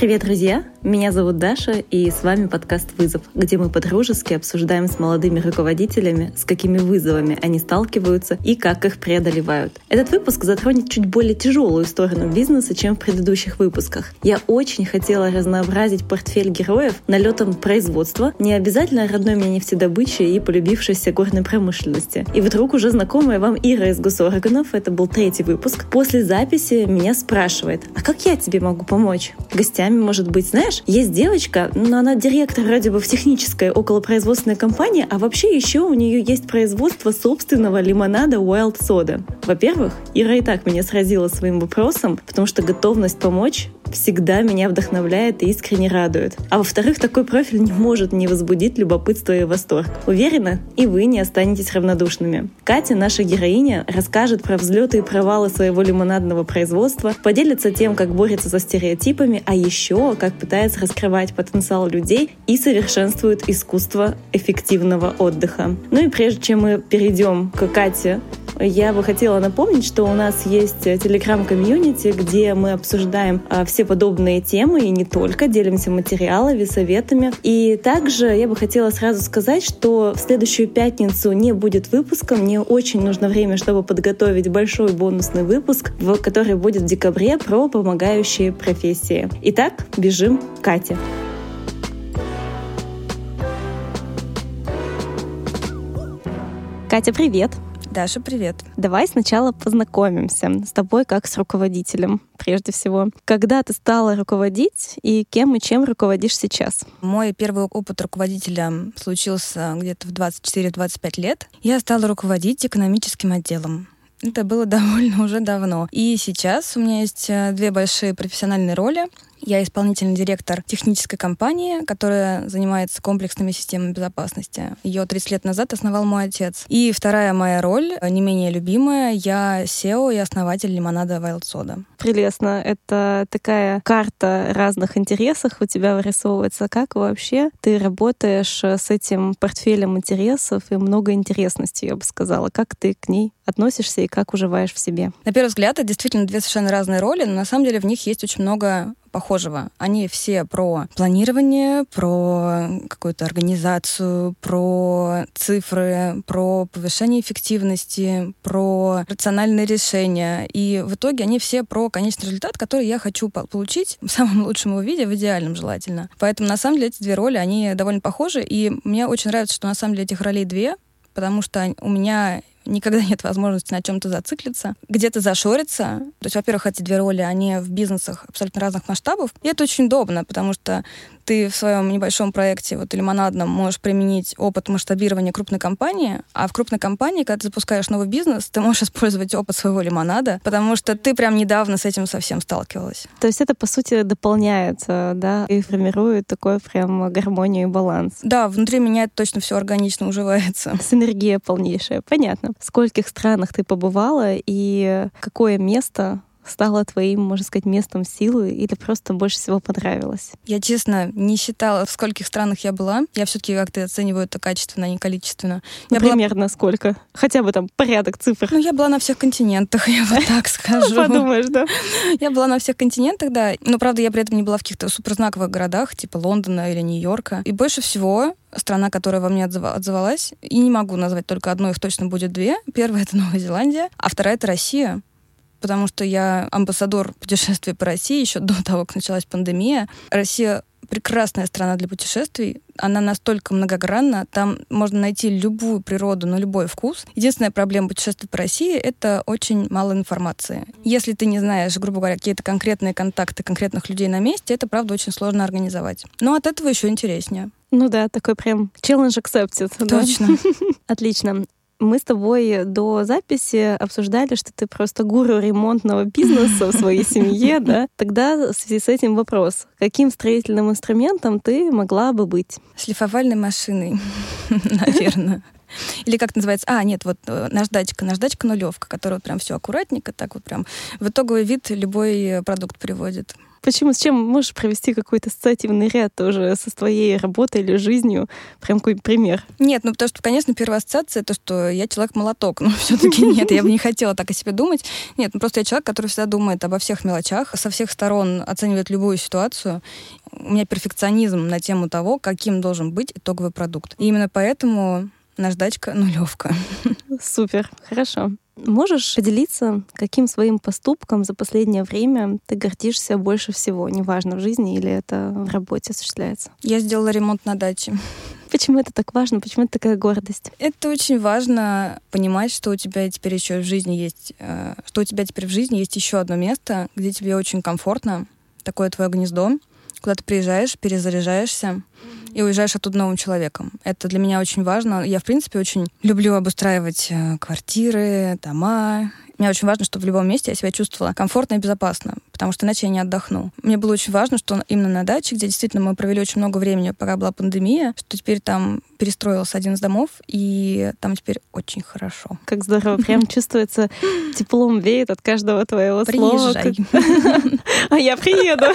Привет, друзья! Меня зовут Даша, и с вами подкаст «Вызов», где мы подружески обсуждаем с молодыми руководителями, с какими вызовами они сталкиваются и как их преодолевают. Этот выпуск затронет чуть более тяжелую сторону бизнеса, чем в предыдущих выпусках. Я очень хотела разнообразить портфель героев налетом производства, не обязательно родной мне нефтедобычи и полюбившейся горной промышленности. И вдруг уже знакомая вам Ира из госорганов, это был третий выпуск, после записи меня спрашивает, а как я тебе могу помочь? Гостями может быть, знаешь, знаешь, есть девочка, но она директор вроде бы в технической околопроизводственной компании, а вообще еще у нее есть производство собственного лимонада Wild Soda. Во-первых, Ира и так меня сразила своим вопросом, потому что готовность помочь всегда меня вдохновляет и искренне радует. А во-вторых, такой профиль не может не возбудить любопытство и восторг. Уверена, и вы не останетесь равнодушными. Катя, наша героиня, расскажет про взлеты и провалы своего лимонадного производства, поделится тем, как борется со стереотипами, а еще как пытается раскрывать потенциал людей и совершенствует искусство эффективного отдыха. Ну и прежде чем мы перейдем к Кате, я бы хотела напомнить, что у нас есть телеграм-комьюнити, где мы обсуждаем а, все подобные темы и не только, делимся материалами, советами. И также я бы хотела сразу сказать, что в следующую пятницу не будет выпуска. Мне очень нужно время, чтобы подготовить большой бонусный выпуск, который будет в декабре про помогающие профессии. Итак, бежим к Кате. Катя, привет! Даша, привет. Давай сначала познакомимся с тобой как с руководителем, прежде всего. Когда ты стала руководить и кем и чем руководишь сейчас? Мой первый опыт руководителя случился где-то в 24-25 лет. Я стала руководить экономическим отделом. Это было довольно уже давно. И сейчас у меня есть э, две большие профессиональные роли. Я исполнительный директор технической компании, которая занимается комплексными системами безопасности. Ее 30 лет назад основал мой отец. И вторая моя роль, не менее любимая, я SEO и основатель лимонада Wild Soda. Прелестно. Это такая карта разных интересов у тебя вырисовывается. Как вообще ты работаешь с этим портфелем интересов и много интересности, я бы сказала. Как ты к ней относишься и как уживаешь в себе? На первый взгляд, это действительно две совершенно разные роли, но на самом деле в них есть очень много похожего. Они все про планирование, про какую-то организацию, про цифры, про повышение эффективности, про рациональные решения. И в итоге они все про конечный результат, который я хочу получить в самом лучшем его виде, в идеальном желательно. Поэтому на самом деле эти две роли, они довольно похожи. И мне очень нравится, что на самом деле этих ролей две, потому что у меня никогда нет возможности на чем-то зациклиться, где-то зашориться. То есть, во-первых, эти две роли, они в бизнесах абсолютно разных масштабов. И это очень удобно, потому что ты в своем небольшом проекте, вот лимонадном, можешь применить опыт масштабирования крупной компании, а в крупной компании, когда ты запускаешь новый бизнес, ты можешь использовать опыт своего лимонада, потому что ты прям недавно с этим совсем сталкивалась. То есть это, по сути, дополняет, да, и формирует такой прям гармонию и баланс. Да, внутри меня это точно все органично уживается. Синергия полнейшая, понятно. В скольких странах ты побывала и какое место стало твоим, можно сказать, местом силы или просто больше всего понравилось? Я, честно, не считала, в скольких странах я была. Я все-таки как-то оцениваю это качественно, а не количественно. Ну, я примерно была... сколько? Хотя бы там порядок цифр. Ну, я была на всех континентах, я вот так скажу. Подумаешь, да? Я была на всех континентах, да. Но, правда, я при этом не была в каких-то суперзнаковых городах, типа Лондона или Нью-Йорка. И больше всего страна, которая во мне отзывалась, и не могу назвать только одну, их точно будет две. Первая — это Новая Зеландия, а вторая — это Россия потому что я амбассадор путешествий по России еще до того, как началась пандемия. Россия прекрасная страна для путешествий. Она настолько многогранна. Там можно найти любую природу на любой вкус. Единственная проблема путешествий по России — это очень мало информации. Если ты не знаешь, грубо говоря, какие-то конкретные контакты конкретных людей на месте, это, правда, очень сложно организовать. Но от этого еще интереснее. Ну да, такой прям challenge accepted. Точно. Да? Отлично. Мы с тобой до записи обсуждали, что ты просто гуру ремонтного бизнеса в своей семье, да? Тогда в связи с этим вопрос. Каким строительным инструментом ты могла бы быть? Шлифовальной машиной, наверное. Или как называется? А, нет, вот э, наждачка, наждачка нулевка, которая вот прям все аккуратненько, так вот прям в итоговый вид любой продукт приводит. Почему? С чем можешь провести какой-то ассоциативный ряд тоже со своей работой или жизнью? Прям какой пример. Нет, ну потому что, конечно, первая ассоциация то, что я человек-молоток. Но все-таки нет, я бы не хотела так о себе думать. Нет, ну просто я человек, который всегда думает обо всех мелочах, со всех сторон оценивает любую ситуацию. У меня перфекционизм на тему того, каким должен быть итоговый продукт. И именно поэтому наждачка нулевка. Супер, хорошо. Можешь поделиться, каким своим поступком за последнее время ты гордишься больше всего, неважно в жизни или это в работе осуществляется? Я сделала ремонт на даче. Почему это так важно? Почему это такая гордость? Это очень важно понимать, что у тебя теперь еще в жизни есть, э, что у тебя теперь в жизни есть еще одно место, где тебе очень комфортно, такое твое гнездо, куда ты приезжаешь, перезаряжаешься и уезжаешь оттуда новым человеком. Это для меня очень важно. Я, в принципе, очень люблю обустраивать э, квартиры, дома. Мне очень важно, чтобы в любом месте я себя чувствовала комфортно и безопасно, потому что иначе я не отдохну. Мне было очень важно, что именно на даче, где действительно мы провели очень много времени, пока была пандемия, что теперь там перестроился один из домов, и там теперь очень хорошо. Как здорово. Прям чувствуется теплом веет от каждого твоего слова. А я приеду.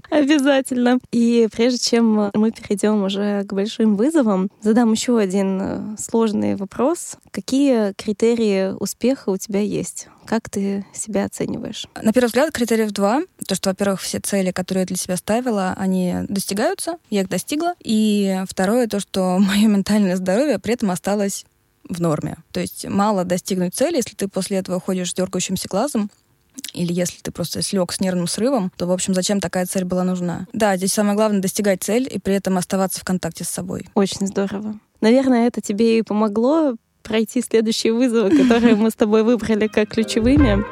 Обязательно. И прежде чем мы перейдем уже к большим вызовам, задам еще один э, сложный вопрос. Какие критерии успеха у тебя есть? Как ты себя оцениваешь? На первый взгляд, критериев два. То, что, во-первых, все цели, которые я для себя ставила, они достигаются, я их достигла. И второе, то, что мое ментальное здоровье при этом осталось в норме. То есть мало достигнуть цели, если ты после этого ходишь с дергающимся глазом, или если ты просто слег с нервным срывом, то, в общем, зачем такая цель была нужна? Да, здесь самое главное достигать цель и при этом оставаться в контакте с собой. Очень здорово. Наверное, это тебе и помогло пройти следующие вызовы, которые мы с тобой выбрали как ключевыми.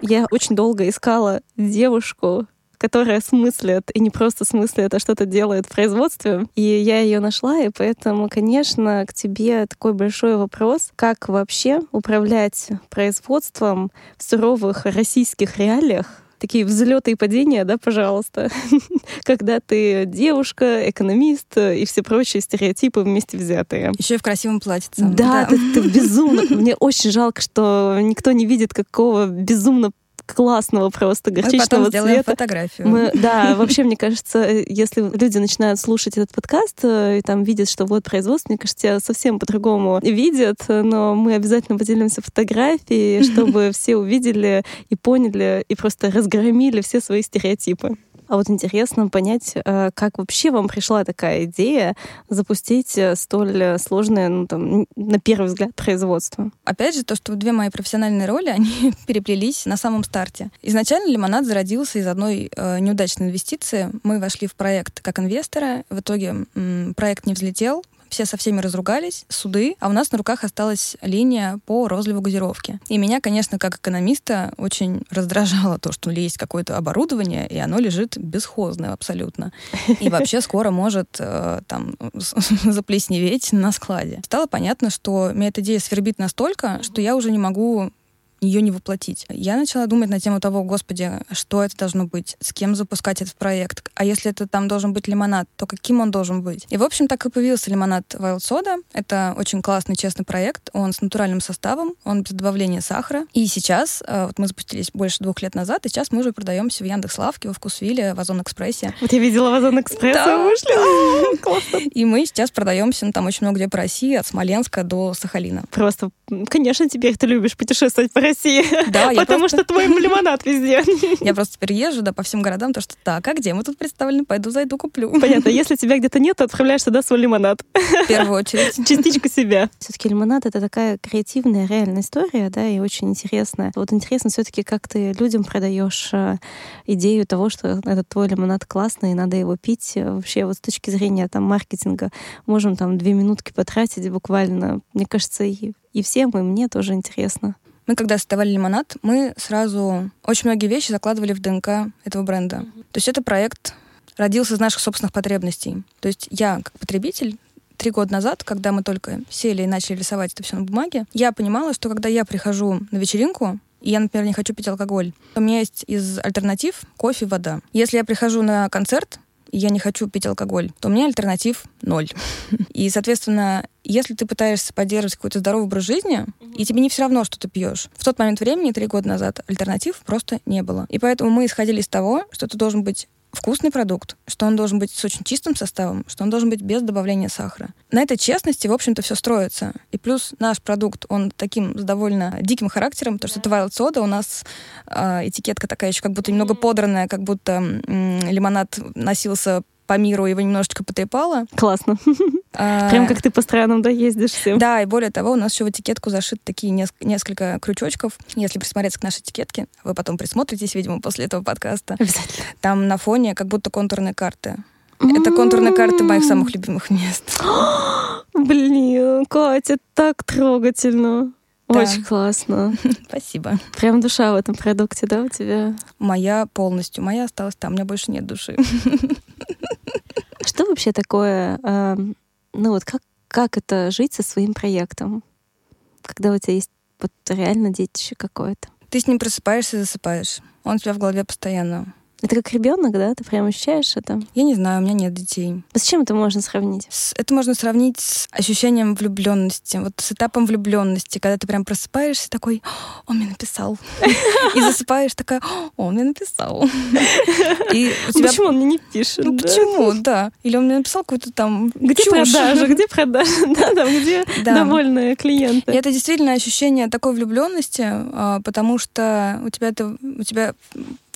Я очень долго искала девушку, которая смыслит, и не просто смыслит, а что-то делает в производстве. И я ее нашла, и поэтому, конечно, к тебе такой большой вопрос, как вообще управлять производством в суровых российских реалиях, такие взлеты и падения, да, пожалуйста, когда ты девушка, экономист и все прочие стереотипы вместе взятые. Еще и в красивом платье. Да, да. Ты, ты безумно. Мне очень жалко, что никто не видит, какого безумно классного просто горчичного Мы цвета. фотографию. Мы, да, вообще, мне кажется, если люди начинают слушать этот подкаст э, и там видят, что вот производство, мне кажется, совсем по-другому видят, но мы обязательно поделимся фотографией, чтобы все увидели и поняли, и просто разгромили все свои стереотипы. А вот интересно понять, э, как вообще вам пришла такая идея запустить э, столь сложное, ну, там, на первый взгляд, производство? Опять же, то, что две мои профессиональные роли, они переплелись на самом старте. Изначально лимонад зародился из одной э, неудачной инвестиции. Мы вошли в проект как инвесторы. В итоге м, проект не взлетел, все со всеми разругались, суды, а у нас на руках осталась линия по розливу газировки. И меня, конечно, как экономиста очень раздражало то, что есть какое-то оборудование, и оно лежит бесхозное абсолютно. И вообще скоро может э, там заплесневеть на складе. Стало понятно, что меня эта идея свербит настолько, что я уже не могу ее не воплотить. Я начала думать на тему того, господи, что это должно быть, с кем запускать этот проект, а если это там должен быть лимонад, то каким он должен быть? И, в общем, так и появился лимонад Wild Soda. Это очень классный, честный проект. Он с натуральным составом, он без добавления сахара. И сейчас, э, вот мы запустились больше двух лет назад, и сейчас мы уже продаемся в Яндекс.Лавке, во Вкусвилле, в Озон Экспрессе. Вот я видела в Озон Экспрессе, да. вышли. Классно. И мы сейчас продаемся, ну, там очень много где по России, от Смоленска до Сахалина. Просто, конечно, теперь ты любишь путешествовать по России. Да, Потому просто... что твой лимонад везде. Я просто теперь езжу, да, по всем городам, то что так, а где мы тут представлены? Пойду зайду, куплю. Понятно. Если тебя где-то нет, то отправляешь туда свой лимонад. В первую очередь. Частичку себя. Все-таки лимонад — это такая креативная, реальная история, да, и очень интересная. Вот интересно все-таки, как ты людям продаешь э, идею того, что этот твой лимонад классный, и надо его пить. Вообще вот с точки зрения там маркетинга можем там две минутки потратить буквально. Мне кажется, и и всем, и мне тоже интересно. Мы, когда создавали лимонад, мы сразу очень многие вещи закладывали в ДНК этого бренда. То есть это проект родился из наших собственных потребностей. То есть я, как потребитель, три года назад, когда мы только сели и начали рисовать это все на бумаге, я понимала, что когда я прихожу на вечеринку, и я, например, не хочу пить алкоголь, у меня есть из альтернатив кофе, вода. Если я прихожу на концерт, и я не хочу пить алкоголь, то у меня альтернатив ноль. И, соответственно, Если ты пытаешься поддерживать какой-то здоровый образ жизни, и тебе не все равно, что ты пьешь. В тот момент времени, три года назад, альтернатив просто не было. И поэтому мы исходили из того, что ты должен быть вкусный продукт, что он должен быть с очень чистым составом, что он должен быть без добавления сахара. На этой честности, в общем-то, все строится. И плюс наш продукт, он таким с довольно диким характером, потому что это wild soda, у нас э, этикетка такая еще как будто немного подранная, как будто м- лимонад носился по миру его немножечко потрепала. Классно. А, Прям как ты по странам, да, ездишь всем. Да, и более того, у нас еще в этикетку зашиты такие несколько крючочков. Если присмотреться к нашей этикетке, вы потом присмотритесь, видимо, после этого подкаста. Обязательно. Там на фоне как будто контурные карты. Это контурные карты моих самых любимых мест. Блин, Катя, так трогательно. Да. Очень классно. Спасибо. Прям душа в этом продукте, да, у тебя? Моя полностью. Моя осталась там, у меня больше нет души. Что вообще такое, э, ну вот как, как это жить со своим проектом, когда у тебя есть вот реально детище какое-то? Ты с ним просыпаешься и засыпаешь. Он у тебя в голове постоянно. Это как ребенок, да? Ты прям ощущаешь это? Я не знаю, у меня нет детей. А с чем это можно сравнить? С, это можно сравнить с ощущением влюбленности. Вот с этапом влюбленности, когда ты прям просыпаешься такой, он мне написал. И засыпаешь такая, он мне написал. И. Почему он мне не пишет? Ну почему, да. Или он мне написал какую-то там Где продажа? Где продажа? Да, там где довольные клиенты. Это действительно ощущение такой влюбленности, а, потому что у тебя это у тебя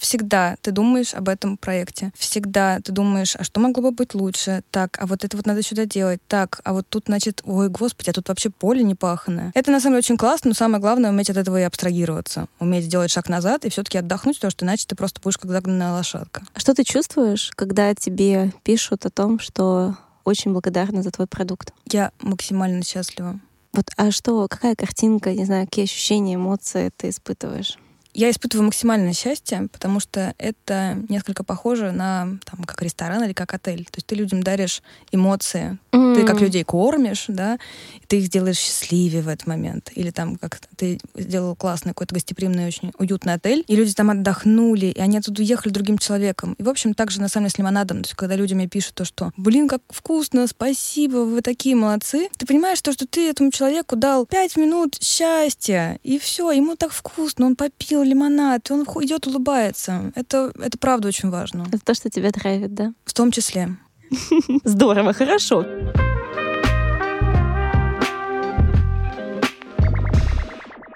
всегда ты думаешь об этом проекте. Всегда ты думаешь, а что могло бы быть лучше? Так, а вот это вот надо сюда делать. Так, а вот тут, значит, ой, господи, а тут вообще поле не паханое. Это на самом деле очень классно, но самое главное уметь от этого и абстрагироваться. Уметь сделать шаг назад и все-таки отдохнуть, потому что иначе ты просто будешь как загнанная лошадка. А что ты чувствуешь, когда тебе пишут о том, что очень благодарны за твой продукт? Я максимально счастлива. Вот, а что, какая картинка, не знаю, какие ощущения, эмоции ты испытываешь? Я испытываю максимальное счастье, потому что это несколько похоже на там, как ресторан или как отель. То есть ты людям даришь эмоции, mm-hmm. ты как людей кормишь, да, и ты их сделаешь счастливее в этот момент. Или там как ты сделал классный какой-то гостеприимный, очень уютный отель, и люди там отдохнули, и они оттуда уехали другим человеком. И, в общем, также на самом деле с лимонадом. То есть когда люди мне пишут то, что «Блин, как вкусно, спасибо, вы такие молодцы», ты понимаешь то, что ты этому человеку дал пять минут счастья, и все, ему так вкусно, он попил купил лимонад, он идет, улыбается. Это, это правда очень важно. Это то, что тебя драйвит, да? В том числе. Здорово, хорошо.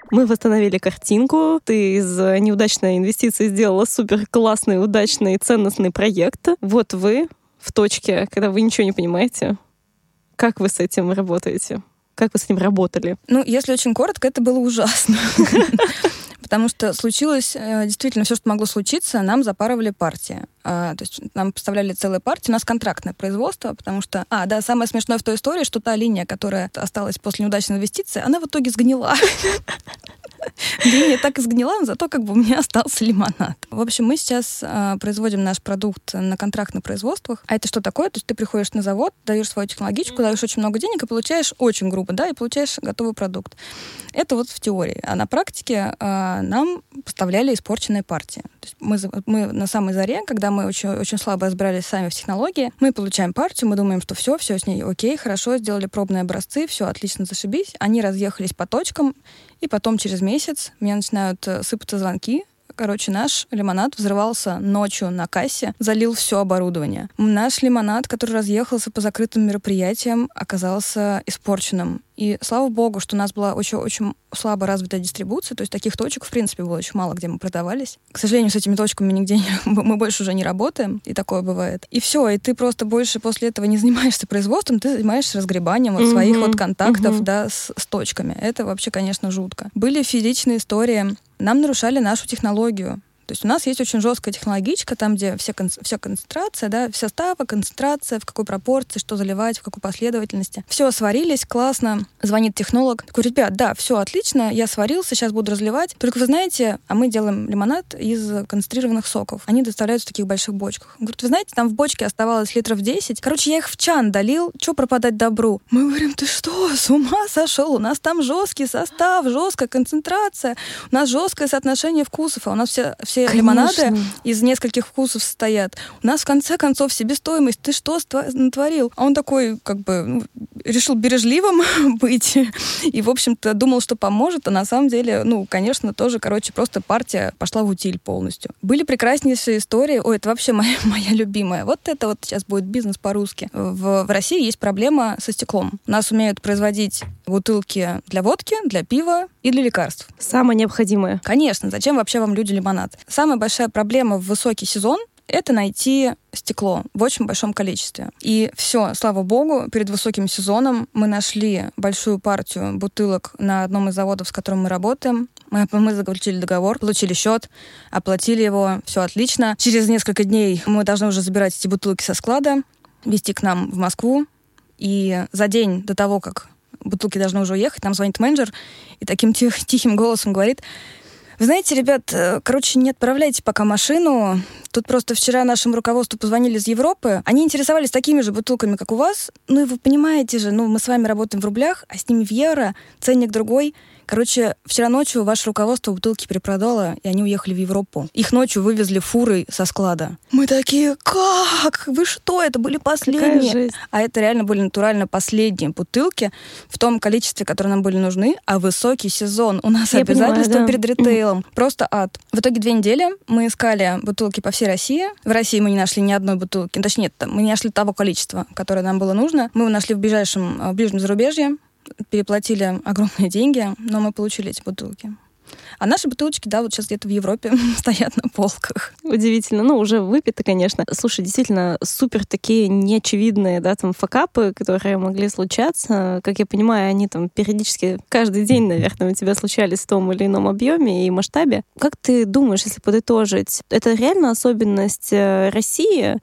Мы восстановили картинку. Ты из неудачной инвестиции сделала супер классный, удачный, ценностный проект. Вот вы в точке, когда вы ничего не понимаете. Как вы с этим работаете? Как вы с ним работали? Ну, если очень коротко, это было ужасно. Потому что случилось э, действительно все, что могло случиться, нам запарывали партии. А, то есть нам поставляли целые партии, у нас контрактное производство, потому что... А, да, самое смешное в той истории, что та линия, которая осталась после неудачной инвестиции, она в итоге сгнила. Линия так и сгнила, зато как бы у меня остался лимонад. В общем, мы сейчас э, производим наш продукт на контрактных производствах. А это что такое? То есть ты приходишь на завод, даешь свою технологичку, даешь очень много денег и получаешь очень грубо, да, и получаешь готовый продукт. Это вот в теории. А на практике э, нам поставляли испорченные партии. То есть мы, мы на самой заре, когда мы очень, очень слабо разбирались сами в технологии, мы получаем партию, мы думаем, что все, все с ней окей, хорошо, сделали пробные образцы, все отлично, зашибись. Они разъехались по точкам, и потом через месяц мне начинают э, сыпаться звонки Короче, наш лимонад взрывался ночью на кассе, залил все оборудование. Наш лимонад, который разъехался по закрытым мероприятиям, оказался испорченным. И слава богу, что у нас была очень-очень слабо развитая дистрибуция, то есть таких точек, в принципе, было очень мало, где мы продавались. К сожалению, с этими точками нигде не, мы больше уже не работаем, и такое бывает. И все, и ты просто больше после этого не занимаешься производством, ты занимаешься разгребанием вот своих вот контактов, да, с, с точками. Это вообще, конечно, жутко. Были физичные истории, нам нарушали нашу технологию. То есть у нас есть очень жесткая технологичка, там, где все, кон- вся концентрация, да, вся става, концентрация, в какой пропорции, что заливать, в какой последовательности. Все, сварились, классно. Звонит технолог. Такой, ребят, да, все отлично, я сварился, сейчас буду разливать. Только вы знаете, а мы делаем лимонад из концентрированных соков. Они доставляются в таких больших бочках. Он говорит, вы знаете, там в бочке оставалось литров 10. Короче, я их в чан долил, что пропадать добру? Мы говорим, ты что, с ума сошел? У нас там жесткий состав, жесткая концентрация, у нас жесткое соотношение вкусов, а у нас все, все все Конечно. лимонады из нескольких вкусов состоят. У нас в конце концов себестоимость. Ты что натворил? А он такой, как бы, ну, решил бережливым быть и, в общем-то, думал, что поможет, а на самом деле, ну, конечно, тоже, короче, просто партия пошла в утиль полностью. Были прекраснейшие истории. Ой, это вообще моя, моя любимая. Вот это вот сейчас будет бизнес по-русски. В, в России есть проблема со стеклом. У нас умеют производить бутылки для водки, для пива и для лекарств. Самое необходимое. Конечно. Зачем вообще вам люди лимонад? Самая большая проблема в высокий сезон это найти стекло в очень большом количестве. И все, слава богу, перед высоким сезоном мы нашли большую партию бутылок на одном из заводов, с которым мы работаем. Мы, мы заключили договор, получили счет, оплатили его, все отлично. Через несколько дней мы должны уже забирать эти бутылки со склада, везти к нам в Москву. И за день до того, как бутылки должны уже уехать, нам звонит менеджер и таким тих, тихим голосом говорит, вы знаете, ребят, э, короче, не отправляйте пока машину. Тут просто вчера нашему руководству позвонили из Европы. Они интересовались такими же бутылками, как у вас. Ну и вы понимаете же, ну мы с вами работаем в рублях, а с ними в евро, ценник другой. Короче, вчера ночью ваше руководство бутылки перепродало, и они уехали в Европу. Их ночью вывезли фурой со склада. Мы такие, как? Вы что? Это были последние. А это реально были натурально последние бутылки в том количестве, которые нам были нужны. А высокий сезон. У нас Я обязательства понимаю, да. перед ритейлом. Просто ад. В итоге две недели мы искали бутылки по всей России. В России мы не нашли ни одной бутылки. Точнее, мы не нашли того количества, которое нам было нужно. Мы его нашли в ближайшем, в ближнем зарубежье переплатили огромные деньги, но мы получили эти бутылки. А наши бутылочки, да, вот сейчас где-то в Европе стоят на полках. Удивительно. Ну, уже выпито, конечно. Слушай, действительно, супер такие неочевидные, да, там, факапы, которые могли случаться. Как я понимаю, они там периодически каждый день, наверное, у тебя случались в том или ином объеме и масштабе. Как ты думаешь, если подытожить, это реально особенность э, России?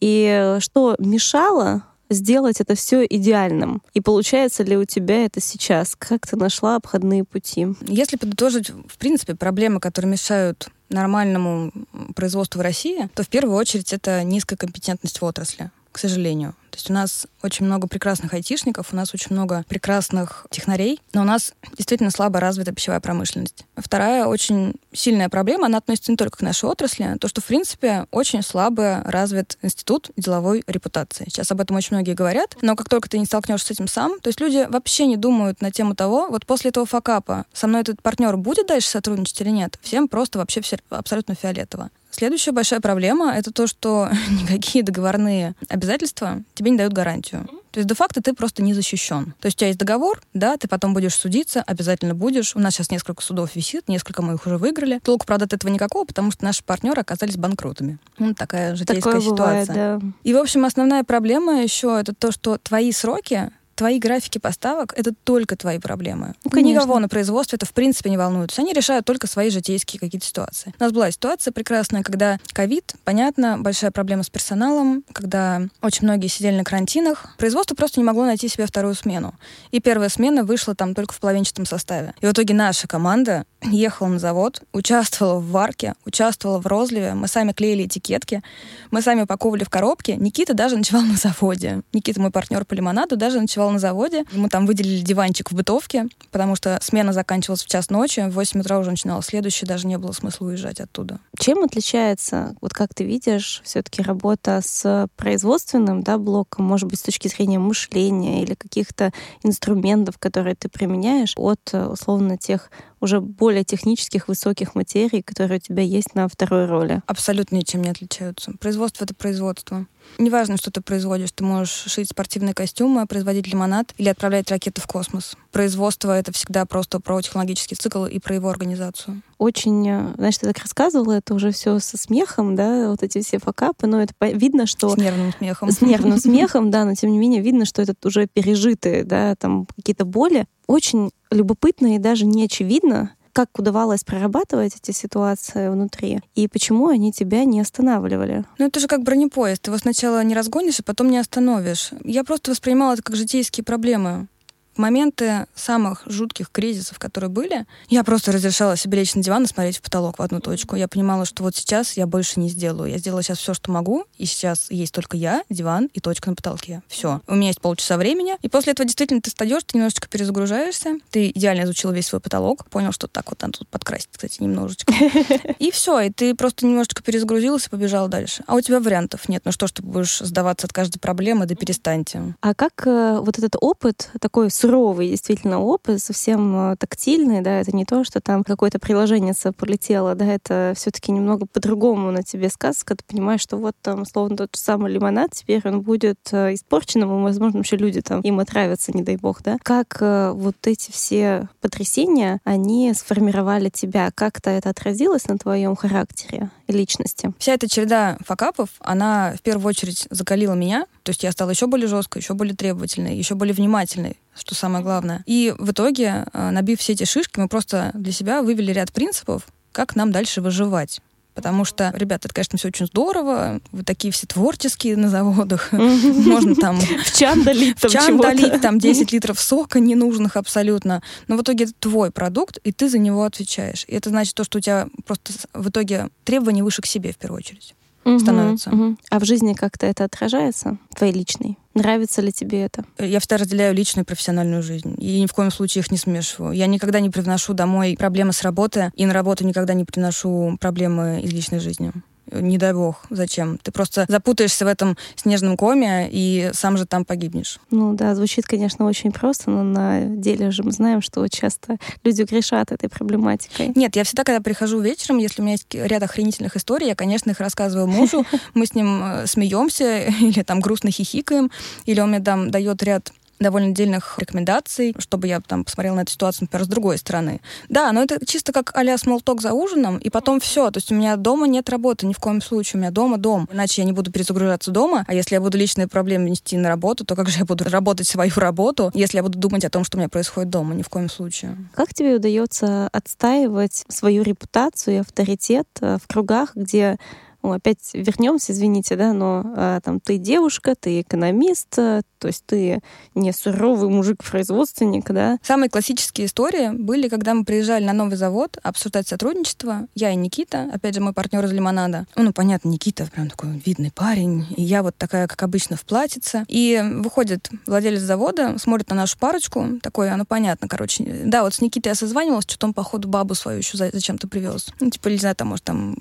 И что мешало сделать это все идеальным? И получается ли у тебя это сейчас? Как ты нашла обходные пути? Если подытожить, в принципе, проблемы, которые мешают нормальному производству в России, то в первую очередь это низкая компетентность в отрасли, к сожалению. То есть у нас очень много прекрасных айтишников, у нас очень много прекрасных технарей, но у нас действительно слабо развита пищевая промышленность. Вторая очень сильная проблема, она относится не только к нашей отрасли, то, что, в принципе, очень слабо развит институт деловой репутации. Сейчас об этом очень многие говорят, но как только ты не столкнешься с этим сам, то есть люди вообще не думают на тему того, вот после этого факапа со мной этот партнер будет дальше сотрудничать или нет. Всем просто вообще все абсолютно фиолетово. Следующая большая проблема — это то, что никакие договорные обязательства тебе не дают гарантию. То есть, де-факто ты просто не защищен. То есть у тебя есть договор, да, ты потом будешь судиться, обязательно будешь. У нас сейчас несколько судов висит, несколько мы их уже выиграли. Толку, правда, от этого никакого, потому что наши партнеры оказались банкротами. Ну, такая житейская Такое ситуация. Бывает, да. И, в общем, основная проблема еще это то, что твои сроки твои графики поставок — это только твои проблемы. Ну, конечно. Никого на производстве это в принципе не волнует. Они решают только свои житейские какие-то ситуации. У нас была ситуация прекрасная, когда ковид, понятно, большая проблема с персоналом, когда очень многие сидели на карантинах. Производство просто не могло найти себе вторую смену. И первая смена вышла там только в половинчатом составе. И в итоге наша команда ехала на завод, участвовала в варке, участвовала в розливе, мы сами клеили этикетки, мы сами упаковывали в коробки. Никита даже ночевал на заводе. Никита, мой партнер по лимонаду, даже ночевал на заводе. Ему там выделили диванчик в бытовке, потому что смена заканчивалась в час ночи, в 8 утра уже начиналась следующая, даже не было смысла уезжать оттуда. Чем отличается, вот как ты видишь, все-таки работа с производственным да, блоком, может быть, с точки зрения мышления или каких-то инструментов, которые ты применяешь, от, условно, тех уже более технических, высоких материй, которые у тебя есть на второй роли? Абсолютно ничем не отличаются. Производство — это производство. Неважно, что ты производишь. Ты можешь шить спортивные костюмы, производить лимонад или отправлять ракеты в космос. Производство — это всегда просто про технологический цикл и про его организацию. Очень, э, знаешь, ты так рассказывала, это уже все со смехом, да, вот эти все факапы, но это видно, что... С нервным смехом. С нервным смехом, да, но тем не менее видно, что это уже пережитые, да, там какие-то боли. Очень любопытно и даже не очевидно, как удавалось прорабатывать эти ситуации внутри и почему они тебя не останавливали? Ну, это же как бронепоезд. Ты его сначала не разгонишь, а потом не остановишь. Я просто воспринимала это как житейские проблемы. В моменты самых жутких кризисов, которые были, я просто разрешала себе лечь на диван и смотреть в потолок в одну точку. Я понимала, что вот сейчас я больше не сделаю. Я сделала сейчас все, что могу, и сейчас есть только я, диван и точка на потолке. Все. У меня есть полчаса времени, и после этого действительно ты встаешь, ты немножечко перезагружаешься, ты идеально изучил весь свой потолок, понял, что так вот надо тут подкрасить, кстати, немножечко. И все, и ты просто немножечко перезагрузился и побежал дальше. А у тебя вариантов нет. Ну что ж ты будешь сдаваться от каждой проблемы, да перестаньте. А как э, вот этот опыт, такой суровый действительно опыт, совсем э, тактильный, да, это не то, что там какое-то приложение полетело, да, это все таки немного по-другому на тебе сказка, ты понимаешь, что вот там, словно тот же самый лимонад, теперь он будет э, испорченным, и, возможно, вообще люди там им отравятся, не дай бог, да. Как э, вот эти все потрясения, они сформировали тебя? Как-то это отразилось на твоем характере и личности? Вся эта череда факапов, она в первую очередь закалила меня, то есть я стала еще более жесткой, еще более требовательной, еще более внимательной, что самое главное. И в итоге, э, набив все эти шишки, мы просто для себя вывели ряд принципов, как нам дальше выживать. Потому что, ребята, это, конечно, все очень здорово. Вы такие все творческие на заводах. Можно там... В чан долить В чан долить там 10 литров сока ненужных абсолютно. Но в итоге это твой продукт, и ты за него отвечаешь. И это значит то, что у тебя просто в итоге требования выше к себе в первую очередь угу, становятся. Угу. А в жизни как-то это отражается, твоей личной? Нравится ли тебе это? Я всегда разделяю личную и профессиональную жизнь. И ни в коем случае их не смешиваю. Я никогда не привношу домой проблемы с работы, и на работу никогда не приношу проблемы из личной жизни не дай бог, зачем? Ты просто запутаешься в этом снежном коме и сам же там погибнешь. Ну да, звучит, конечно, очень просто, но на деле же мы знаем, что часто люди грешат этой проблематикой. Нет, я всегда, когда прихожу вечером, если у меня есть ряд охренительных историй, я, конечно, их рассказываю мужу, мы с ним э, смеемся или там грустно хихикаем, или он мне там дает ряд довольно отдельных рекомендаций, чтобы я там посмотрела на эту ситуацию, например, с другой стороны. Да, но это чисто как а-ля смолток за ужином, и потом все. То есть у меня дома нет работы ни в коем случае. У меня дома дом. Иначе я не буду перезагружаться дома. А если я буду личные проблемы нести на работу, то как же я буду работать свою работу, если я буду думать о том, что у меня происходит дома? Ни в коем случае. Как тебе удается отстаивать свою репутацию и авторитет э, в кругах, где ну, опять вернемся, извините, да, но а, там ты девушка, ты экономист, а, то есть ты не суровый мужик-производственник, да. Самые классические истории были, когда мы приезжали на новый завод обсуждать сотрудничество. Я и Никита, опять же, мой партнер из Лимонада. Ну, понятно, Никита прям такой видный парень, и я вот такая, как обычно, в платьице. И выходит владелец завода, смотрит на нашу парочку, такой, оно понятно, короче. Да, вот с Никитой я созванивалась, что-то он, походу, бабу свою еще зачем-то привез. Ну, типа, не знаю, там, может, там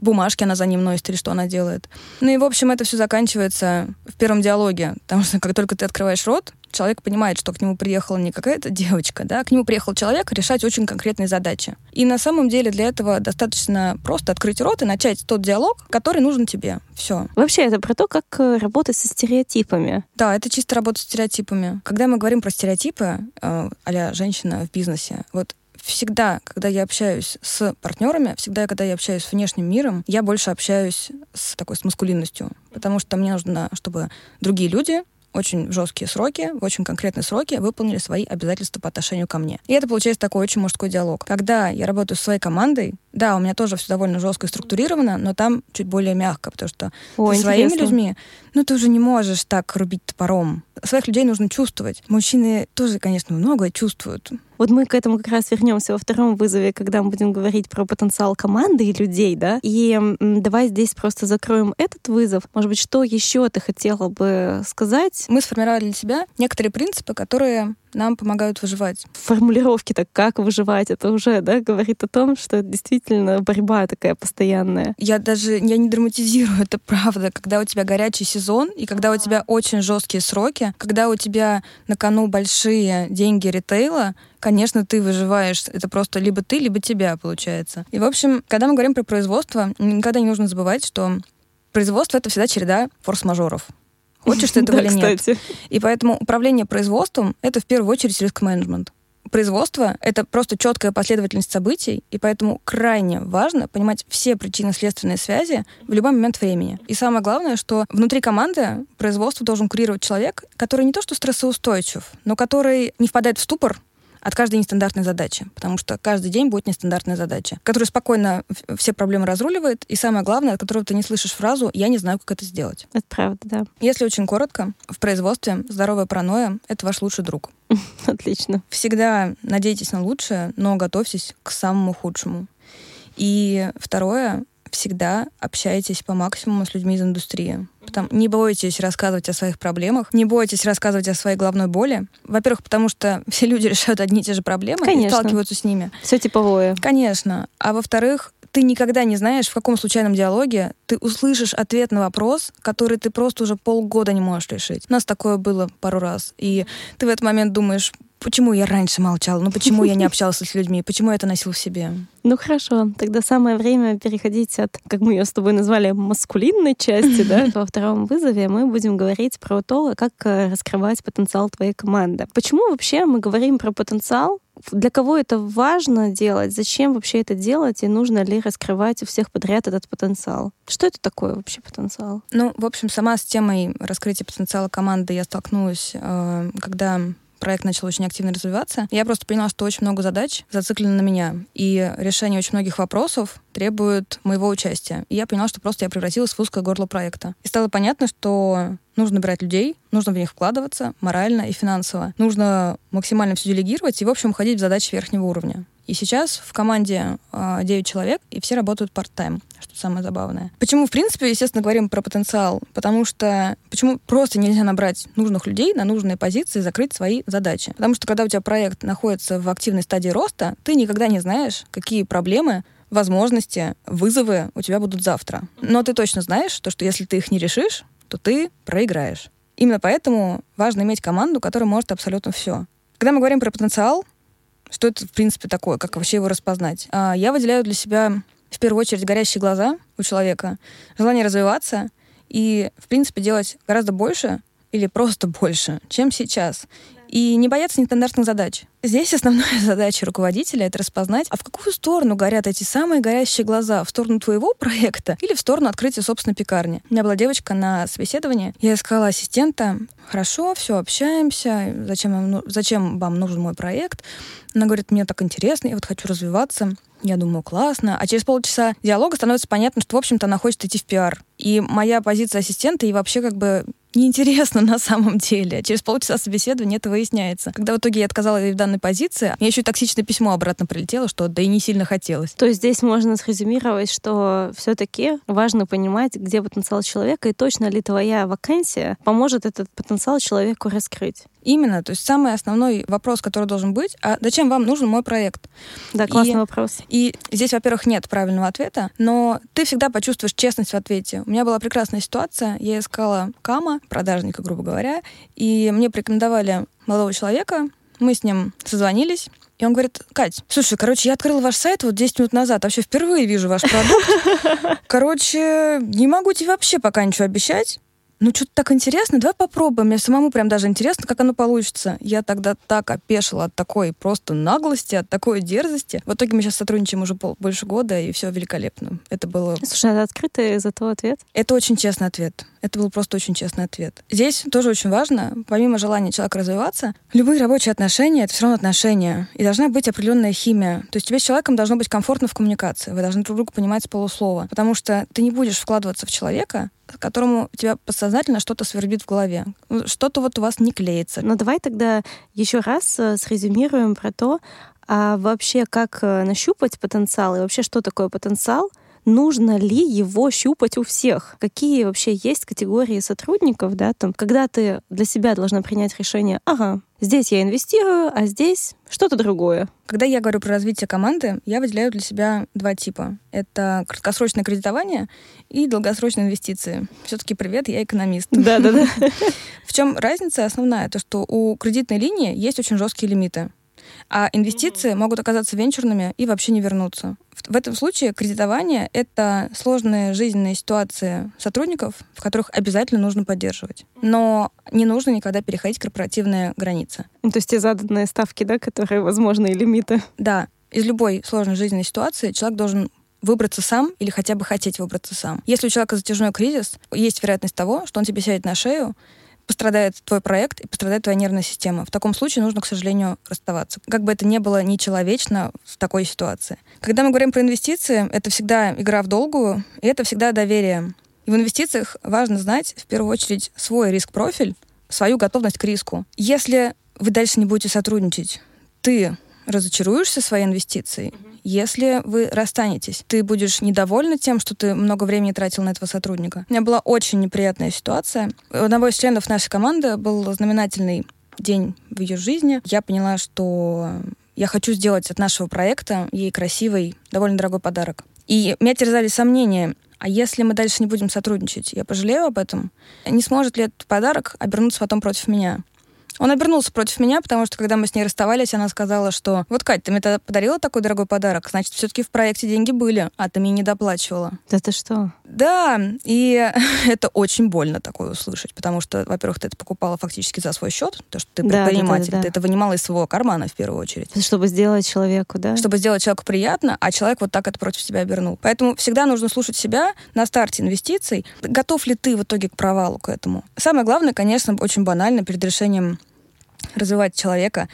бумажки она за ним носит или что она делает. Ну и, в общем, это все заканчивается в первом диалоге, потому что как только ты открываешь рот, человек понимает, что к нему приехала не какая-то девочка, да, к нему приехал человек решать очень конкретные задачи. И на самом деле для этого достаточно просто открыть рот и начать тот диалог, который нужен тебе. Все. Вообще это про то, как э, работать со стереотипами. Да, это чисто работа с стереотипами. Когда мы говорим про стереотипы, э, а женщина в бизнесе, вот всегда, когда я общаюсь с партнерами, всегда, когда я общаюсь с внешним миром, я больше общаюсь с такой с маскулинностью, потому что мне нужно, чтобы другие люди очень жесткие сроки, в очень конкретные сроки выполнили свои обязательства по отношению ко мне. И это получается такой очень мужской диалог. Когда я работаю со своей командой, да, у меня тоже все довольно жестко и структурировано, но там чуть более мягко, потому что О, со своими людьми, ну, ты уже не можешь так рубить топором. Своих людей нужно чувствовать. Мужчины тоже, конечно, многое чувствуют. Вот мы к этому как раз вернемся во втором вызове, когда мы будем говорить про потенциал команды и людей, да. И давай здесь просто закроем этот вызов. Может быть, что еще ты хотела бы сказать? Мы сформировали для себя некоторые принципы, которые нам помогают выживать. Формулировки так как выживать, это уже да, говорит о том, что действительно борьба такая постоянная. Я даже я не драматизирую, это правда. Когда у тебя горячий сезон, и когда у тебя очень жесткие сроки, когда у тебя на кону большие деньги ритейла, конечно, ты выживаешь. Это просто либо ты, либо тебя, получается. И, в общем, когда мы говорим про производство, никогда не нужно забывать, что производство — это всегда череда форс-мажоров. Хочешь ты этого или нет. И поэтому управление производством — это в первую очередь риск-менеджмент. Производство — это просто четкая последовательность событий, и поэтому крайне важно понимать все причинно-следственные связи в любой момент времени. И самое главное, что внутри команды производство должен курировать человек, который не то что стрессоустойчив, но который не впадает в ступор, от каждой нестандартной задачи, потому что каждый день будет нестандартная задача, которая спокойно все проблемы разруливает, и самое главное, от которого ты не слышишь фразу «я не знаю, как это сделать». Это правда, да. Если очень коротко, в производстве здоровая паранойя — это ваш лучший друг. Отлично. Всегда надейтесь на лучшее, но готовьтесь к самому худшему. И второе, всегда общайтесь по максимуму с людьми из индустрии. Потом, не бойтесь рассказывать о своих проблемах, не бойтесь рассказывать о своей головной боли. Во-первых, потому что все люди решают одни и те же проблемы Конечно. и сталкиваются с ними. Все типовое. Конечно. А во-вторых, ты никогда не знаешь, в каком случайном диалоге ты услышишь ответ на вопрос, который ты просто уже полгода не можешь решить. У нас такое было пару раз. И ты в этот момент думаешь, Почему я раньше молчал? Ну почему я не общался с людьми? Почему я это носил в себе? Ну хорошо, тогда самое время переходить от, как мы ее с тобой назвали, маскулинной части, да, во втором вызове мы будем говорить про то, как э, раскрывать потенциал твоей команды. Почему вообще мы говорим про потенциал? Для кого это важно делать? Зачем вообще это делать? И нужно ли раскрывать у всех подряд этот потенциал? Что это такое вообще потенциал? Ну, в общем, сама с темой раскрытия потенциала команды я столкнулась, э, когда проект начал очень активно развиваться, я просто поняла, что очень много задач зациклены на меня. И решение очень многих вопросов требует моего участия. И я поняла, что просто я превратилась в узкое горло проекта. И стало понятно, что нужно брать людей, нужно в них вкладываться морально и финансово. Нужно максимально все делегировать и, в общем, ходить в задачи верхнего уровня. И сейчас в команде э, а, 9 человек, и все работают part-time, что самое забавное. Почему, в принципе, естественно, говорим про потенциал? Потому что почему просто нельзя набрать нужных людей на нужные позиции и закрыть свои задачи? Потому что когда у тебя проект находится в активной стадии роста, ты никогда не знаешь, какие проблемы возможности, вызовы у тебя будут завтра. Но ты точно знаешь, то, что если ты их не решишь, то ты проиграешь. Именно поэтому важно иметь команду, которая может абсолютно все. Когда мы говорим про потенциал, что это, в принципе, такое? Как вообще его распознать? А, я выделяю для себя в первую очередь горящие глаза у человека, желание развиваться и, в принципе, делать гораздо больше или просто больше, чем сейчас и не бояться нестандартных задач. Здесь основная задача руководителя — это распознать, а в какую сторону горят эти самые горящие глаза? В сторону твоего проекта или в сторону открытия собственной пекарни? У меня была девочка на собеседовании, я искала ассистента. Хорошо, все, общаемся. Зачем ну, зачем вам нужен мой проект? Она говорит, мне так интересно, я вот хочу развиваться. Я думаю, классно. А через полчаса диалога становится понятно, что, в общем-то, она хочет идти в пиар. И моя позиция ассистента и вообще как бы неинтересно на самом деле. Через полчаса собеседования это выясняется. Когда в итоге я отказала ей в данной позиции, мне еще и токсичное письмо обратно прилетело, что да и не сильно хотелось. То есть здесь можно срезюмировать, что все-таки важно понимать, где потенциал человека и точно ли твоя вакансия поможет этот потенциал человеку раскрыть. Именно, то есть самый основной вопрос, который должен быть, а зачем вам нужен мой проект? Да, классный и, вопрос. И здесь, во-первых, нет правильного ответа, но ты всегда почувствуешь честность в ответе. У меня была прекрасная ситуация, я искала кама, продажника, грубо говоря, и мне порекомендовали молодого человека, мы с ним созвонились, и он говорит, Кать, слушай, короче, я открыл ваш сайт вот 10 минут назад, вообще впервые вижу ваш продукт. Короче, не могу тебе вообще пока ничего обещать ну, что-то так интересно, давай попробуем. Мне самому прям даже интересно, как оно получится. Я тогда так опешила от такой просто наглости, от такой дерзости. В итоге мы сейчас сотрудничаем уже пол, больше года, и все великолепно. Это было... Слушай, это открытый зато ответ? Это очень честный ответ. Это был просто очень честный ответ. Здесь тоже очень важно, помимо желания человека развиваться, любые рабочие отношения — это все равно отношения. И должна быть определенная химия. То есть тебе с человеком должно быть комфортно в коммуникации. Вы должны друг друга понимать с полуслова. Потому что ты не будешь вкладываться в человека, которому у тебя подсознательно что-то свербит в голове. Что-то вот у вас не клеится. Ну давай тогда еще раз э, срезюмируем про то, а вообще как э, нащупать потенциал и вообще что такое потенциал — нужно ли его щупать у всех? Какие вообще есть категории сотрудников, да, там, когда ты для себя должна принять решение, ага, здесь я инвестирую, а здесь что-то другое. Когда я говорю про развитие команды, я выделяю для себя два типа. Это краткосрочное кредитование и долгосрочные инвестиции. Все-таки привет, я экономист. Да-да-да. В чем разница основная? То, что у кредитной линии есть очень жесткие лимиты. А инвестиции могут оказаться венчурными и вообще не вернуться. В этом случае кредитование — это сложные жизненные ситуации сотрудников, в которых обязательно нужно поддерживать. Но не нужно никогда переходить корпоративные границы. Ну, то есть те заданные ставки, да, которые возможны, и лимиты. Да. Из любой сложной жизненной ситуации человек должен выбраться сам или хотя бы хотеть выбраться сам. Если у человека затяжной кризис, есть вероятность того, что он тебе сядет на шею, пострадает твой проект и пострадает твоя нервная система. В таком случае нужно, к сожалению, расставаться. Как бы это ни было нечеловечно в такой ситуации. Когда мы говорим про инвестиции, это всегда игра в долгую, и это всегда доверие. И в инвестициях важно знать, в первую очередь, свой риск-профиль, свою готовность к риску. Если вы дальше не будете сотрудничать, ты разочаруешься своей инвестицией, если вы расстанетесь. Ты будешь недовольна тем, что ты много времени тратил на этого сотрудника. У меня была очень неприятная ситуация. У одного из членов нашей команды был знаменательный день в ее жизни. Я поняла, что я хочу сделать от нашего проекта ей красивый, довольно дорогой подарок. И меня терзали сомнения, а если мы дальше не будем сотрудничать, я пожалею об этом? Не сможет ли этот подарок обернуться потом против меня? Он обернулся против меня, потому что когда мы с ней расставались, она сказала, что вот, Кать, ты мне тогда подарила такой дорогой подарок, значит, все-таки в проекте деньги были, а ты мне не доплачивала. Да ты что? Да, и это очень больно такое услышать, потому что, во-первых, ты это покупала фактически за свой счет, то, что ты предприниматель, да, да, да, ты это вынимала из своего кармана в первую очередь. Чтобы сделать человеку, да? Чтобы сделать человеку приятно, а человек вот так это против себя обернул. Поэтому всегда нужно слушать себя на старте инвестиций. Готов ли ты в итоге к провалу к этому? Самое главное, конечно, очень банально перед решением развивать человека,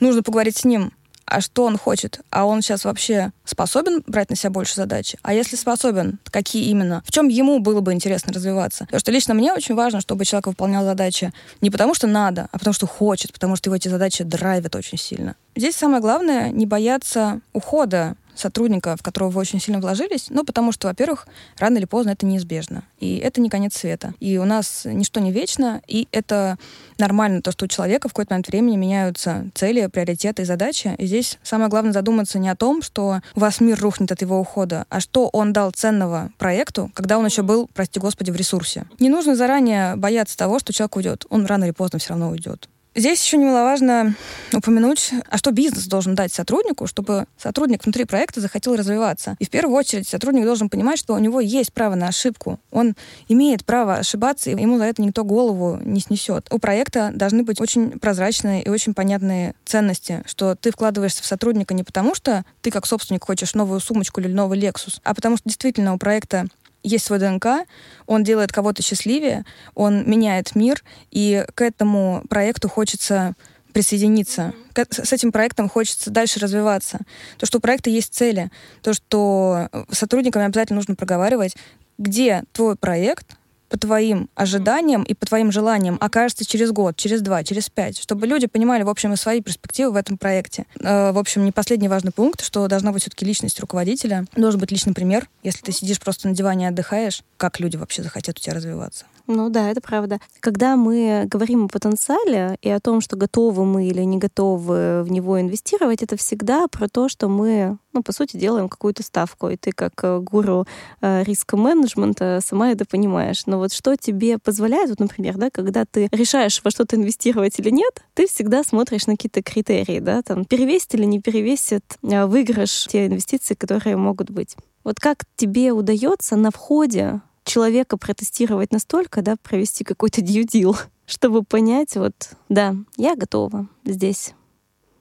нужно поговорить с ним, а что он хочет, а он сейчас вообще способен брать на себя больше задач, а если способен, какие именно, в чем ему было бы интересно развиваться. Потому что лично мне очень важно, чтобы человек выполнял задачи не потому что надо, а потому что хочет, потому что его эти задачи драйвят очень сильно. Здесь самое главное не бояться ухода сотрудника, в которого вы очень сильно вложились, ну, потому что, во-первых, рано или поздно это неизбежно. И это не конец света. И у нас ничто не вечно, и это нормально, то, что у человека в какой-то момент времени меняются цели, приоритеты и задачи. И здесь самое главное задуматься не о том, что у вас мир рухнет от его ухода, а что он дал ценного проекту, когда он еще был, прости господи, в ресурсе. Не нужно заранее бояться того, что человек уйдет. Он рано или поздно все равно уйдет. Здесь еще немаловажно упомянуть, а что бизнес должен дать сотруднику, чтобы сотрудник внутри проекта захотел развиваться. И в первую очередь сотрудник должен понимать, что у него есть право на ошибку. Он имеет право ошибаться, и ему за это никто голову не снесет. У проекта должны быть очень прозрачные и очень понятные ценности, что ты вкладываешься в сотрудника не потому, что ты как собственник хочешь новую сумочку или новый Lexus, а потому что действительно у проекта есть свой ДНК, он делает кого-то счастливее, он меняет мир, и к этому проекту хочется присоединиться. С этим проектом хочется дальше развиваться. То, что у проекта есть цели, то, что сотрудникам обязательно нужно проговаривать, где твой проект по твоим ожиданиям и по твоим желаниям окажется через год, через два, через пять, чтобы люди понимали, в общем, и свои перспективы в этом проекте. Э, в общем, не последний важный пункт, что должна быть все-таки личность руководителя, должен быть личный пример. Если ты сидишь просто на диване и отдыхаешь, как люди вообще захотят у тебя развиваться? Ну да, это правда. Когда мы говорим о потенциале и о том, что готовы мы или не готовы в него инвестировать, это всегда про то, что мы, ну, по сути, делаем какую-то ставку. И ты как э, гуру э, риска менеджмента сама это понимаешь. Но вот что тебе позволяет, вот, например, да, когда ты решаешь во что-то инвестировать или нет, ты всегда смотришь на какие-то критерии, да, там, перевесит или не перевесит э, выигрыш те инвестиции, которые могут быть. Вот как тебе удается на входе человека протестировать настолько, да, провести какой-то deal, чтобы понять, вот, да, я готова здесь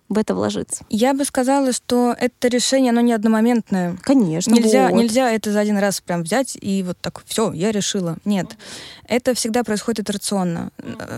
в это вложиться. Я бы сказала, что это решение, оно не одномоментное. Конечно. Нельзя, вот. нельзя это за один раз прям взять и вот так, все, я решила. Нет. Это всегда происходит итерационно.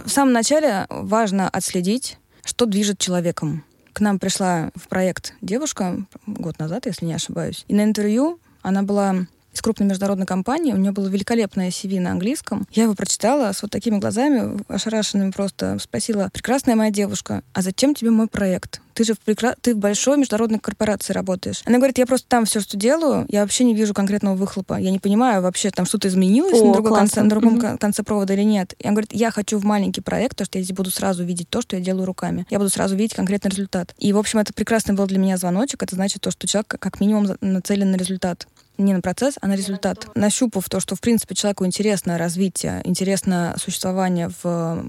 В самом начале важно отследить, что движет человеком. К нам пришла в проект девушка год назад, если не ошибаюсь. И на интервью она была из крупной международной компании. У нее было великолепное CV на английском. Я его прочитала с вот такими глазами, ошарашенными просто. Спросила, прекрасная моя девушка, а зачем тебе мой проект? Ты же в, прекра... ты в большой международной корпорации работаешь. Она говорит, я просто там все, что делаю, я вообще не вижу конкретного выхлопа. Я не понимаю вообще, там что-то изменилось О, на, другой конце, на другом угу. конце провода или нет. И она говорит, я хочу в маленький проект, потому что я здесь буду сразу видеть то, что я делаю руками. Я буду сразу видеть конкретный результат. И, в общем, это прекрасный был для меня звоночек. Это значит то, что человек как минимум нацелен на результат не на процесс, а на результат. Нащупав то, что, в принципе, человеку интересно развитие, интересно существование в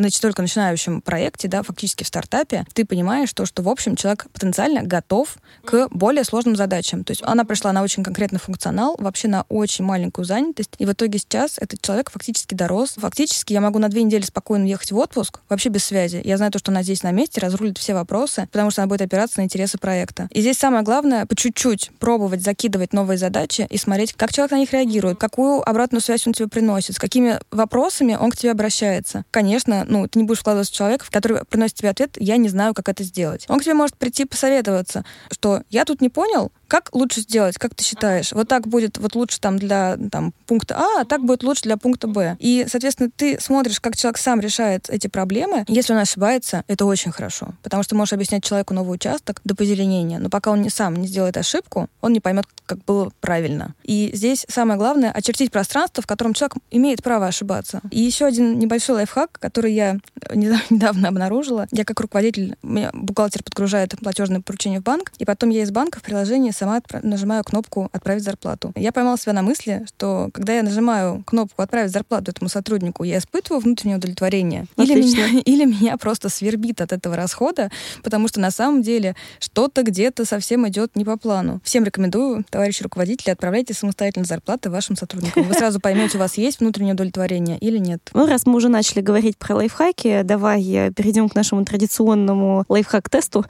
значит, только начинающем проекте, да, фактически в стартапе, ты понимаешь то, что, в общем, человек потенциально готов к более сложным задачам. То есть она пришла на очень конкретный функционал, вообще на очень маленькую занятость, и в итоге сейчас этот человек фактически дорос. Фактически я могу на две недели спокойно ехать в отпуск, вообще без связи. Я знаю то, что она здесь на месте, разрулит все вопросы, потому что она будет опираться на интересы проекта. И здесь самое главное по чуть-чуть пробовать закидывать новые задачи и смотреть, как человек на них реагирует, какую обратную связь он тебе приносит, с какими вопросами он к тебе обращается. Конечно, ну, ты не будешь вкладываться в человека, который приносит тебе ответ, я не знаю, как это сделать. Он к тебе может прийти посоветоваться, что я тут не понял, как лучше сделать, как ты считаешь? Вот так будет вот лучше там для там, пункта А, а так будет лучше для пункта Б. И, соответственно, ты смотришь, как человек сам решает эти проблемы. Если он ошибается, это очень хорошо, потому что можешь объяснять человеку новый участок до позеленения, но пока он не сам не сделает ошибку, он не поймет, как было правильно. И здесь самое главное — очертить пространство, в котором человек имеет право ошибаться. И еще один небольшой лайфхак, который я недавно обнаружила. Я как руководитель, меня бухгалтер подгружает платежное поручение в банк, и потом я из банка в приложении сама нажимаю кнопку «Отправить зарплату». Я поймала себя на мысли, что когда я нажимаю кнопку «Отправить зарплату» этому сотруднику, я испытываю внутреннее удовлетворение. Или меня, или меня просто свербит от этого расхода, потому что на самом деле что-то где-то совсем идет не по плану. Всем рекомендую, товарищи руководители, отправляйте самостоятельно зарплаты вашим сотрудникам. Вы сразу поймете, у вас есть внутреннее удовлетворение или нет. Ну, раз мы уже начали говорить про лайфхаки, давай перейдем к нашему традиционному лайфхак-тесту,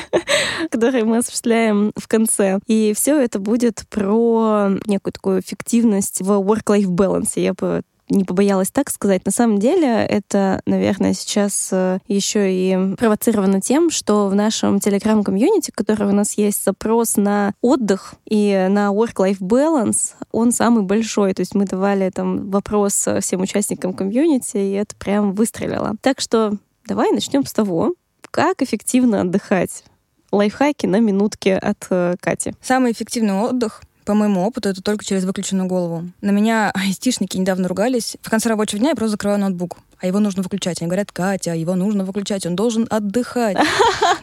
который мы осуществляем в конце конце. И все это будет про некую такую эффективность в work-life balance. Я бы не побоялась так сказать. На самом деле это, наверное, сейчас э, еще и провоцировано тем, что в нашем телеграм-комьюнити, который у нас есть, запрос на отдых и на work-life balance, он самый большой. То есть мы давали там вопрос всем участникам комьюнити, и это прям выстрелило. Так что давай начнем с того, как эффективно отдыхать лайфхаки на минутке от э, Кати. Самый эффективный отдых по моему опыту, это только через выключенную голову. На меня айтишники недавно ругались. В конце рабочего дня я просто закрываю ноутбук а его нужно выключать. Они говорят, Катя, его нужно выключать, он должен отдыхать.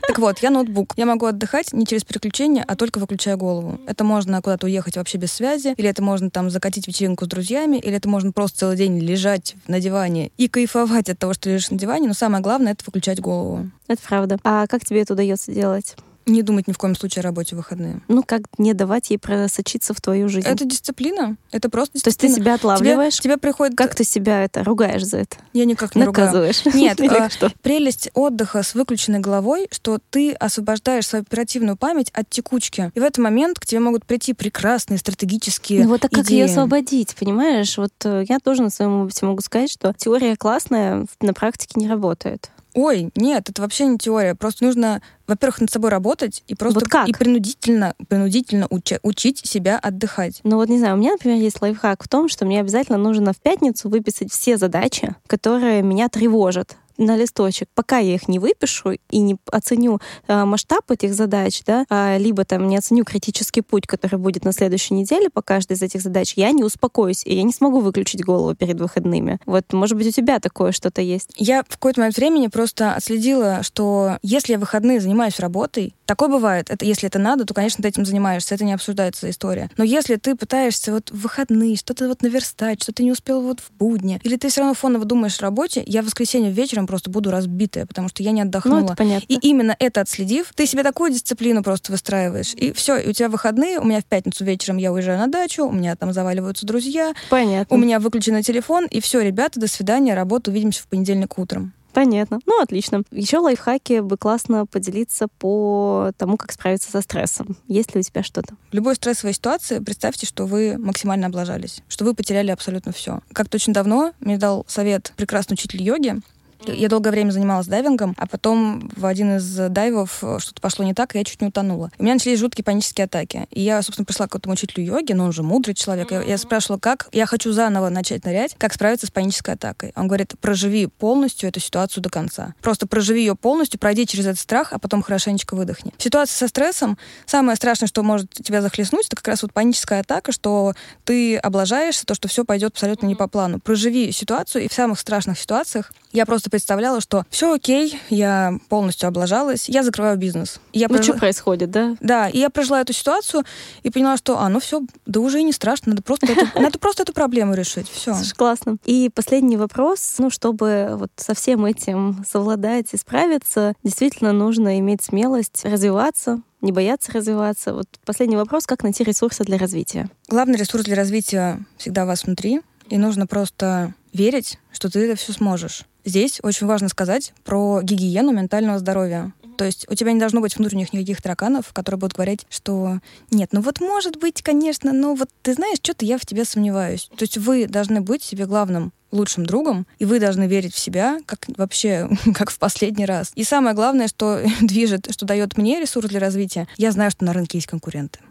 Так вот, я ноутбук. Я могу отдыхать не через переключение, а только выключая голову. Это можно куда-то уехать вообще без связи, или это можно там закатить вечеринку с друзьями, или это можно просто целый день лежать на диване и кайфовать от того, что лежишь на диване, но самое главное — это выключать голову. Это правда. А как тебе это удается делать? Не думать ни в коем случае о работе в выходные. Ну, как не давать ей просочиться в твою жизнь? Это дисциплина. Это просто дисциплина. То есть ты себя отлавливаешь? Тебе, тебе приходит... Как ты себя это ругаешь за это? Я никак не Наказываешь? ругаю. Нет. а, прелесть отдыха с выключенной головой, что ты освобождаешь свою оперативную память от текучки. И в этот момент к тебе могут прийти прекрасные стратегические Ну вот а как ее освободить, понимаешь? Вот э, я тоже на своем опыте могу сказать, что теория классная, на практике не работает. Ой, нет, это вообще не теория. Просто нужно, во-первых, над собой работать и просто вот как? и принудительно, принудительно учи, учить себя отдыхать. Ну вот не знаю, у меня, например, есть лайфхак в том, что мне обязательно нужно в пятницу выписать все задачи, которые меня тревожат на листочек, пока я их не выпишу и не оценю э, масштаб этих задач, да, а, либо там не оценю критический путь, который будет на следующей неделе по каждой из этих задач, я не успокоюсь, и я не смогу выключить голову перед выходными. Вот, может быть, у тебя такое что-то есть? Я в какой-то момент времени просто отследила, что если я выходные занимаюсь работой, такое бывает. Это, если это надо, то, конечно, ты этим занимаешься, это не обсуждается история. Но если ты пытаешься вот в выходные что-то вот наверстать, что ты не успел вот в будни, или ты все равно фоново думаешь о работе, я в воскресенье вечером просто буду разбитая, потому что я не отдохнула. Ну, это понятно. И именно это отследив, ты себе такую дисциплину просто выстраиваешь. И все, и у тебя выходные, у меня в пятницу вечером я уезжаю на дачу, у меня там заваливаются друзья. Понятно. У меня выключен телефон, и все, ребята, до свидания, работа, увидимся в понедельник утром. Понятно. Ну, отлично. Еще лайфхаки бы классно поделиться по тому, как справиться со стрессом. Есть ли у тебя что-то? В любой стрессовой ситуации представьте, что вы максимально облажались, что вы потеряли абсолютно все. Как-то очень давно мне дал совет прекрасный учитель йоги, я долгое время занималась дайвингом, а потом в один из дайвов э, что-то пошло не так, и я чуть не утонула. У меня начались жуткие панические атаки. И я, собственно, пришла к этому учителю йоги, но он же мудрый человек. Я, я спрашивала, как я хочу заново начать нырять, как справиться с панической атакой. Он говорит, проживи полностью эту ситуацию до конца. Просто проживи ее полностью, пройди через этот страх, а потом хорошенечко выдохни. В ситуации со стрессом самое страшное, что может тебя захлестнуть, это как раз вот паническая атака, что ты облажаешься, то, что все пойдет абсолютно не по плану. Проживи ситуацию, и в самых страшных ситуациях я просто просто представляла, что все окей, я полностью облажалась, я закрываю бизнес. Я ну, прожила... что происходит, да? Да, и я прожила эту ситуацию и поняла, что, а, ну все, да уже и не страшно, надо просто, эту, надо просто эту проблему решить. Все. Классно. И последний вопрос, ну, чтобы вот со всем этим совладать и справиться, действительно нужно иметь смелость развиваться, не бояться развиваться. Вот последний вопрос, как найти ресурсы для развития? Главный ресурс для развития всегда у вас внутри, и нужно просто верить, что ты это все сможешь. Здесь очень важно сказать про гигиену ментального здоровья. То есть у тебя не должно быть внутренних никаких тараканов, которые будут говорить, что нет, ну вот может быть, конечно, но вот ты знаешь, что-то я в тебе сомневаюсь. То есть вы должны быть себе главным лучшим другом, и вы должны верить в себя, как вообще, как в последний раз. И самое главное, что движет, что дает мне ресурс для развития, я знаю, что на рынке есть конкуренты.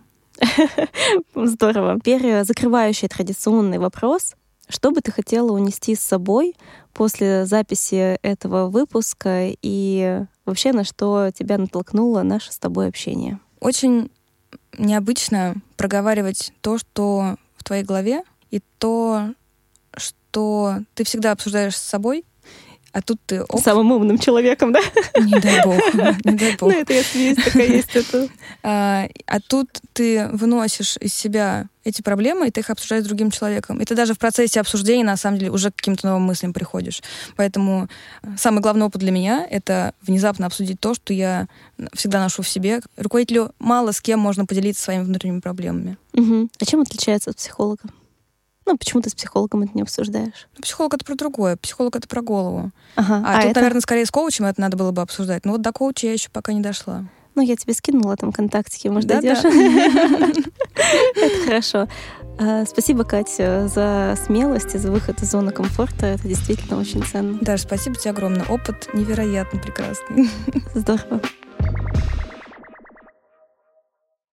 Здорово. Теперь закрывающий традиционный вопрос. Что бы ты хотела унести с собой после записи этого выпуска и вообще на что тебя натолкнуло наше с тобой общение? Очень необычно проговаривать то, что в твоей голове, и то, что ты всегда обсуждаешь с собой, а тут ты... Оп. Самым умным человеком, да? Не дай бог, не дай бог. Ну, это если есть такая есть. Это. А, а тут ты выносишь из себя эти проблемы, и ты их обсуждаешь с другим человеком. И ты даже в процессе обсуждения, на самом деле, уже к каким-то новым мыслям приходишь. Поэтому э, самый главный опыт для меня — это внезапно обсудить то, что я всегда ношу в себе. Руководителю мало с кем можно поделиться своими внутренними проблемами. Угу. А чем отличается от психолога? Ну, почему ты с психологом это не обсуждаешь? Ну, психолог это про другое. Психолог это про голову. Ага. А, а тут, это... наверное, скорее с коучем это надо было бы обсуждать. Но вот до коуча я еще пока не дошла. Ну, я тебе скинула там контактики, может, да, дойдешь? Это хорошо. А, спасибо, Катя, за смелость и за выход из зоны комфорта. Это действительно очень ценно. Да, спасибо тебе огромное. Опыт невероятно прекрасный. Здорово.